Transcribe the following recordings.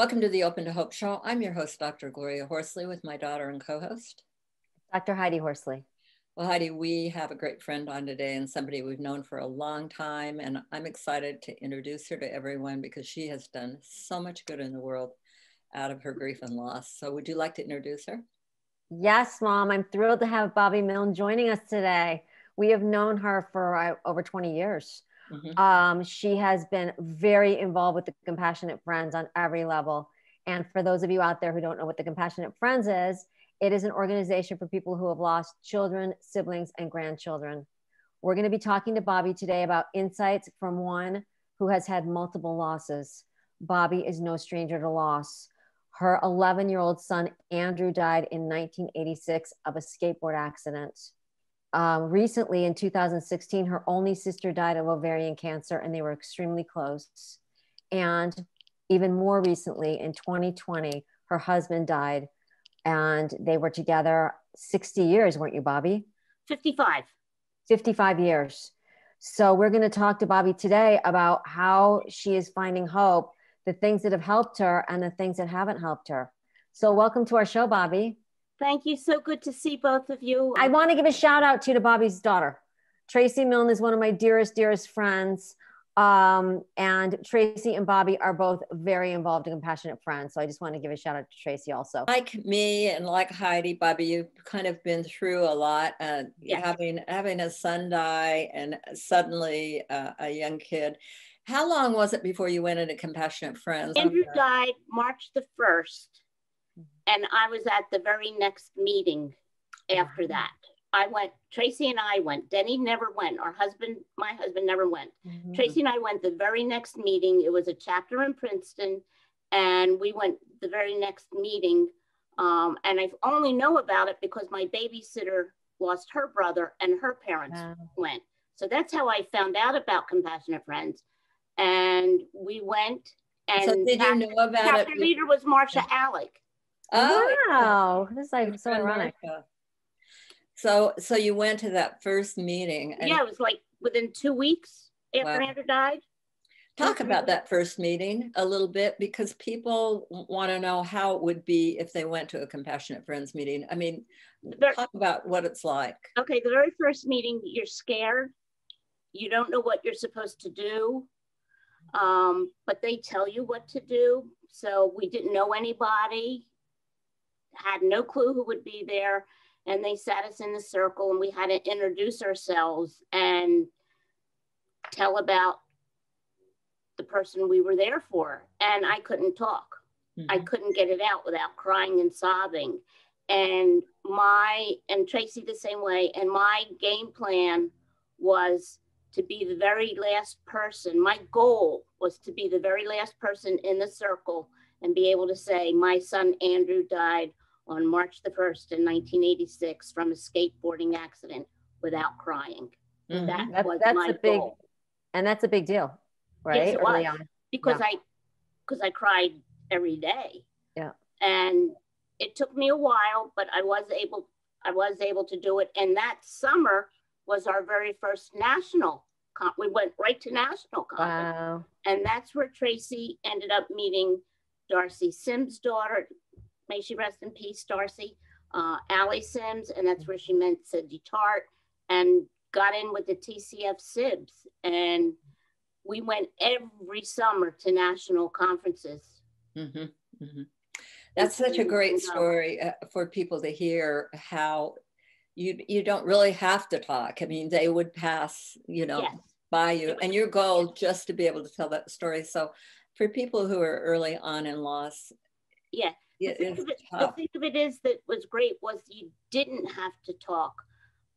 Welcome to the Open to Hope Show. I'm your host, Dr. Gloria Horsley, with my daughter and co host, Dr. Heidi Horsley. Well, Heidi, we have a great friend on today and somebody we've known for a long time. And I'm excited to introduce her to everyone because she has done so much good in the world out of her grief and loss. So, would you like to introduce her? Yes, Mom. I'm thrilled to have Bobbi Milne joining us today. We have known her for uh, over 20 years. Mm-hmm. Um, she has been very involved with the Compassionate Friends on every level. And for those of you out there who don't know what the Compassionate Friends is, it is an organization for people who have lost children, siblings, and grandchildren. We're going to be talking to Bobbi today about insights from one who has had multiple losses. Bobbi is no stranger to loss. Her 11 year old son, Andrew, died in 1986 of a skateboard accident. Um, recently, in 2016, her only sister died of ovarian cancer, and they were extremely close. And even more recently, in 2020, her husband died and they were together 60 years, weren't you, Bobbi? 55. 55 years. So we're going to talk to Bobbi today about how she is finding hope, the things that have helped her and the things that haven't helped her. So welcome to our show, Bobbi. Thank you. So good to see both of you. I want to give a shout out to, to Bobbi's daughter. Tracy Milne is one of my dearest, dearest friends. Um, and Tracy and Bobbi are both very involved and compassionate friends. So I just want to give a shout out to Tracy also. Like me and like Heidi, Bobbi, you've kind of been through a lot. Uh, yes. Having having a son die and suddenly uh, a young kid. How long was it before you went into Compassionate Friends? Andrew died March the 1st, and I was at the very next meeting after that. I went, Tracy and I went. Denny never went. Our husband, my husband never went. Mm-hmm. Tracy and I went the very next meeting. It was a chapter in Princeton. And we went the very next meeting. Um, and I only know about it because my babysitter lost her brother and her parents wow. went. So that's how I found out about Compassionate Friends. And we went. And so did you know about chapter it? Chapter leader was Marsha Alec. Oh, wow. This is like so ironic. Marsha. So, so you went to that first meeting. And yeah, it was like within two weeks after wow. Andrew died. Talk about that first meeting a little bit because people want to know how it would be if they went to a Compassionate Friends meeting. I mean, talk about what it's like. Okay, the very first meeting, you're scared. You don't know what you're supposed to do, um, but they tell you what to do. So we didn't know anybody, had no clue who would be there and they sat us in the circle and we had to introduce ourselves and tell about the person we were there for. And i couldn't talk. Mm-hmm. i couldn't get it out without crying and sobbing. And my and tracy the same way. And my game plan was to be the very last person. My goal was to be the very last person in the circle and be able to say my son andrew died on March the 1st in 1986 from a skateboarding accident without crying. Mm-hmm. That that's, was that's my a big, goal. And that's a big deal, right? Yes, it was. Because yeah. I because I cried every day. Yeah. And it took me a while, but I was able I was able to do it. And that summer was our very first national comp. We went right to national conference. Wow. And that's where Tracy ended up meeting Darcie Sims' daughter, may she rest in peace, Darcie, uh, Allie Sims, and that's where she met Cindy Tart and got in with the TCF SIBS. And we went every summer to national conferences. Mm-hmm, mm-hmm. That's such a great story uh, for people to hear how you you don't really have to talk. I mean, they would pass, you know, yes. by you, and your goal just to be able to tell that story. So, for people who are early on in loss, yeah, the, thing it, the thing of it is that was great was you didn't have to talk.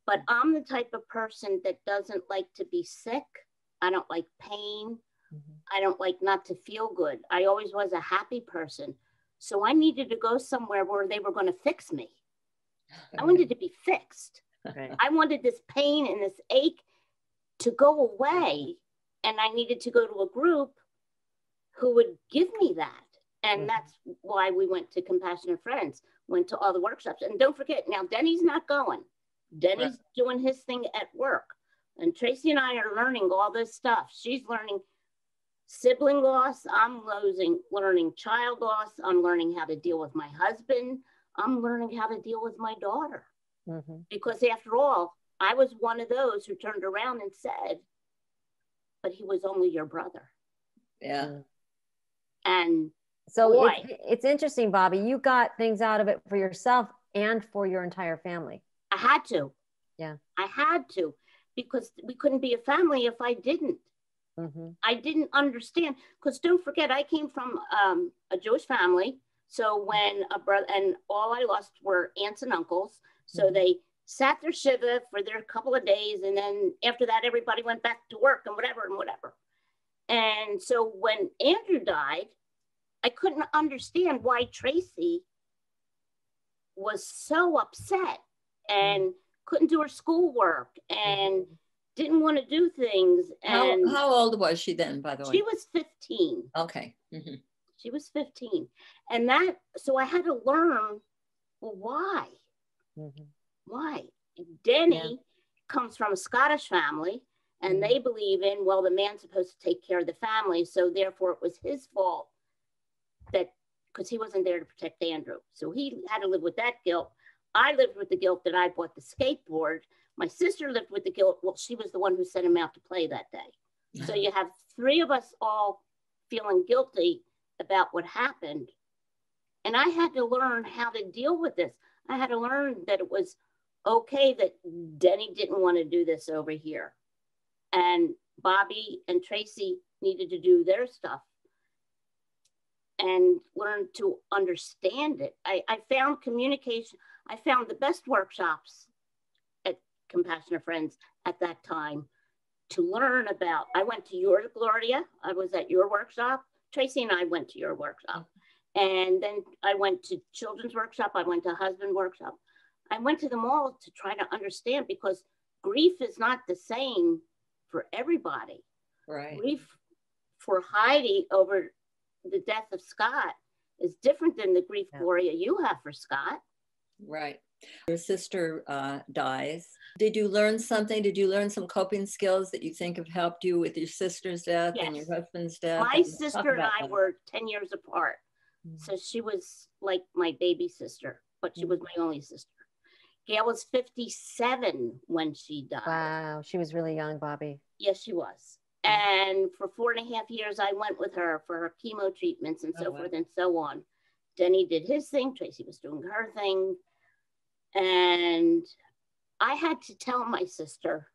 But I'm the type of person that doesn't like to be sick. I don't like pain. Mm-hmm. I don't like not to feel good. I always was a happy person. So I needed to go somewhere where they were going to fix me. I wanted to be fixed. Right. I wanted this pain and this ache to go away. And I needed to go to a group who would give me that. And mm-hmm. that's why we went to Compassionate Friends, went to all the workshops. And don't forget, now Denny's not going. Denny's right. doing his thing at work. And Tracy and I are learning all this stuff. She's learning sibling loss. I'm losing, learning child loss. I'm learning how to deal with my husband. I'm learning how to deal with my daughter. Mm-hmm. Because after all, I was one of those who turned around and said, but he was only your brother. Yeah. And so it's, it's interesting, Bobbi. You got things out of it for yourself and for your entire family. I had to. Yeah. I had to because we couldn't be a family if I didn't. Mm-hmm. I didn't understand because don't forget, I came from um, a Jewish family. So when a brother and all I lost were aunts and uncles. So mm-hmm. they sat their shiva for their couple of days, and then after that, everybody went back to work and whatever and whatever. And so when Andrew died, I couldn't understand why Tracy was so upset and mm-hmm. couldn't do her schoolwork and mm-hmm. didn't want to do things. And how, how, old was she then, by the way? She was 15. Okay. Mm-hmm. She was 15. And that, so I had to learn, well, why? Mm-hmm. Why? Denny yeah. comes from a Scottish family and they mm-hmm. believe in, well, the man's supposed to take care of the family. So therefore it was his fault because he wasn't there to protect Andrew. So he had to live with that guilt. I lived with the guilt that I bought the skateboard. My sister lived with the guilt. Well, she was the one who sent him out to play that day. So you have three of us all feeling guilty about what happened. And I had to learn how to deal with this. I had to learn that it was okay that Denny didn't want to do this over here. And Bobbi and Tracy needed to do their stuff and learn to understand it. I, I found communication, I found the best workshops at Compassionate Friends at that time to learn about. I went to your Gloria, I was at your workshop. Tracy and I went to your workshop. And then I went to children's workshop, I went to husband workshop. I went to them all to try to understand because grief is not the same for everybody. Right. Grief for Heidi over the death of Scott is different than the grief, yeah. Gloria, you have for Scott. Right. Your sister uh, dies. Did you learn something? Did you learn some coping skills that you think have helped you with your sister's death yes. and your husband's death? My sister and I that. were 10 years apart. Mm-hmm. So she was like my baby sister, but she mm-hmm. was my only sister. Gail was 57 when she died. Wow. She was really young, Bobbi. Yes, she was. And for four and a half years, I went with her for her chemo treatments and so oh, wow. forth and so on. Denny did his thing, Tracy was doing her thing. And I had to tell my sister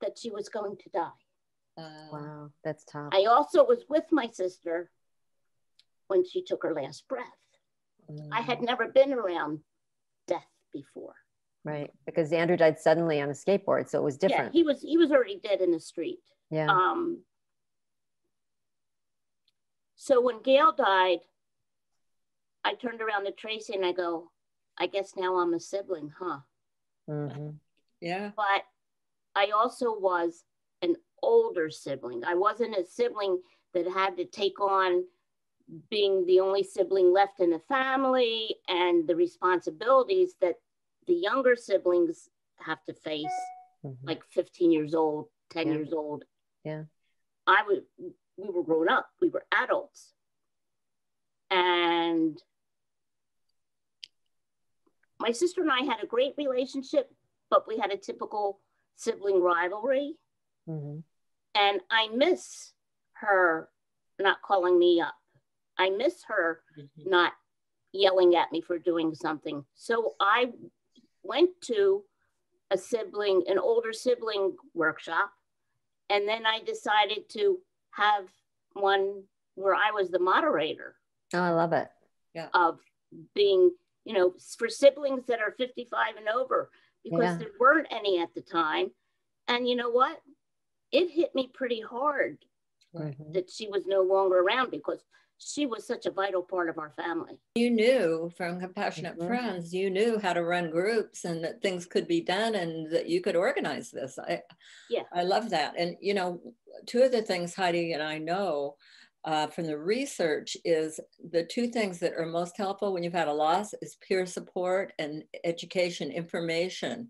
that she was going to die. Uh, wow, that's tough. I also was with my sister when she took her last breath. Mm. I had never been around death before. Right, because Andrew died suddenly on a skateboard, so it was different. Yeah, he was he was already dead in the street. Yeah. Um. So when Gail died, I turned around to Tracy and I go, I guess now I'm a sibling, huh? Mm-hmm. Yeah. But I also was an older sibling. I wasn't a sibling that had to take on being the only sibling left in the family and the responsibilities that the younger siblings have to face, mm-hmm. like 15 years old, 10 yeah. years old. Yeah. I was, we were grown up, we were adults. And my sister and I had a great relationship, but we had a typical sibling rivalry. Mm-hmm. And I miss her not calling me up. I miss her mm-hmm. not yelling at me for doing something. So I went to a sibling, an older sibling workshop. And then I decided to have one where I was the moderator. Oh, I love it. Yeah. Of being, you know, for siblings that are 55 and over, because yeah. there weren't any at the time. And you know what? It hit me pretty hard mm-hmm. that she was no longer around because she was such a vital part of our family. You knew from Compassionate mm-hmm. Friends, you knew how to run groups and that things could be done and that you could organize this. I, yeah, I love that. And you know, two of the things Heidi and I know uh, from the research is the two things that are most helpful when you've had a loss is peer support and education information.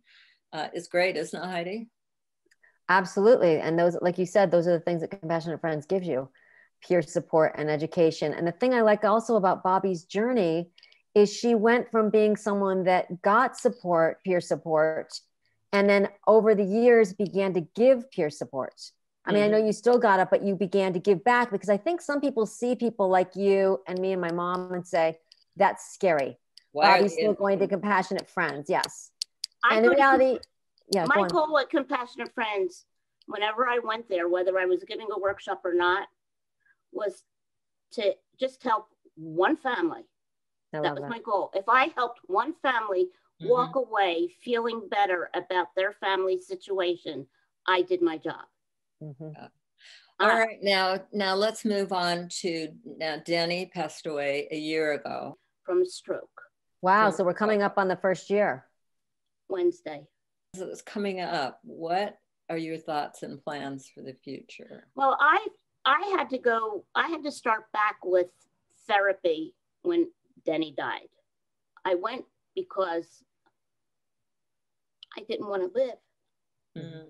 Uh, is great, isn't it, Heidi? Absolutely. And those, like you said, those are the things that Compassionate Friends gives you peer support and education. And the thing I like also about Bobbi's journey is she went from being someone that got support, peer support, and then over the years began to give peer support. I mean, mm-hmm. I know mm-hmm. you still got it, but you began to give back because I think some people see people like you and me and my mom and say, that's scary. Why Bobbi's still going to compassionate friends. Yes. I and in reality, yeah. My goal at Compassionate Friends, whenever I went there, whether I was giving a workshop or not, was to just help one family. That was that. my goal. If I helped one family mm-hmm. walk away feeling better about their family situation, I did my job. Mm-hmm. Uh, all right, now now let's move on to now. Denny passed away a year ago from a stroke. Wow, so we're coming up on the first year. Wednesday. So it's coming up. What are your thoughts and plans for the future? Well, I I had to go, I had to start back with therapy when Denny died. I went because I didn't want to live. Mm.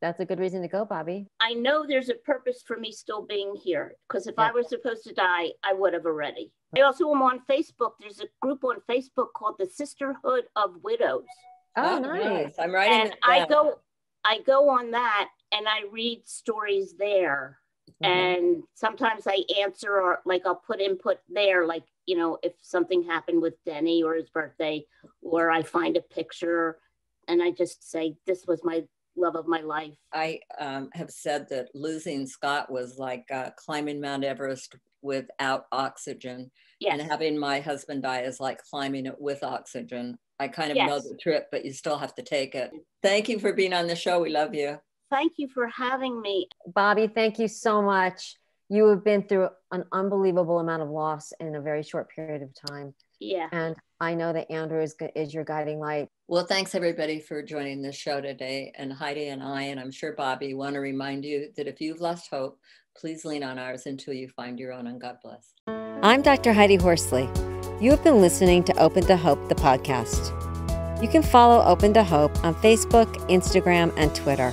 That's a good reason to go, Bobbi. I know there's a purpose for me still being here because if yeah. I were supposed to die, I would have already. I also am on Facebook. There's a group on Facebook called the Sisterhood of Widows. Oh, oh nice. I'm writing. And I go, I go on that and I read stories there Mm-hmm. And sometimes I answer or like I'll put input there, like, you know, if something happened with Denny or his birthday, or I find a picture and I just say, this was my love of my life. I um, have said that losing Scott was like uh, climbing Mount Everest without oxygen. Yes. And having my husband die is like climbing it with oxygen. I kind of yes. know the trip, but you still have to take it. Thank you for being on the show. We love you. Thank you for having me. Bobbi, thank you so much. You have been through an unbelievable amount of loss in a very short period of time. Yeah. And I know that Andrew is, is your guiding light. Well, thanks everybody for joining this show today. And Heidi and I, and I'm sure Bobbi, want to remind you that if you've lost hope, please lean on ours until you find your own. And God bless. I'm Dr. Heidi Horsley. You have been listening to Open to Hope, the podcast. You can follow Open to Hope on Facebook, Instagram, and Twitter.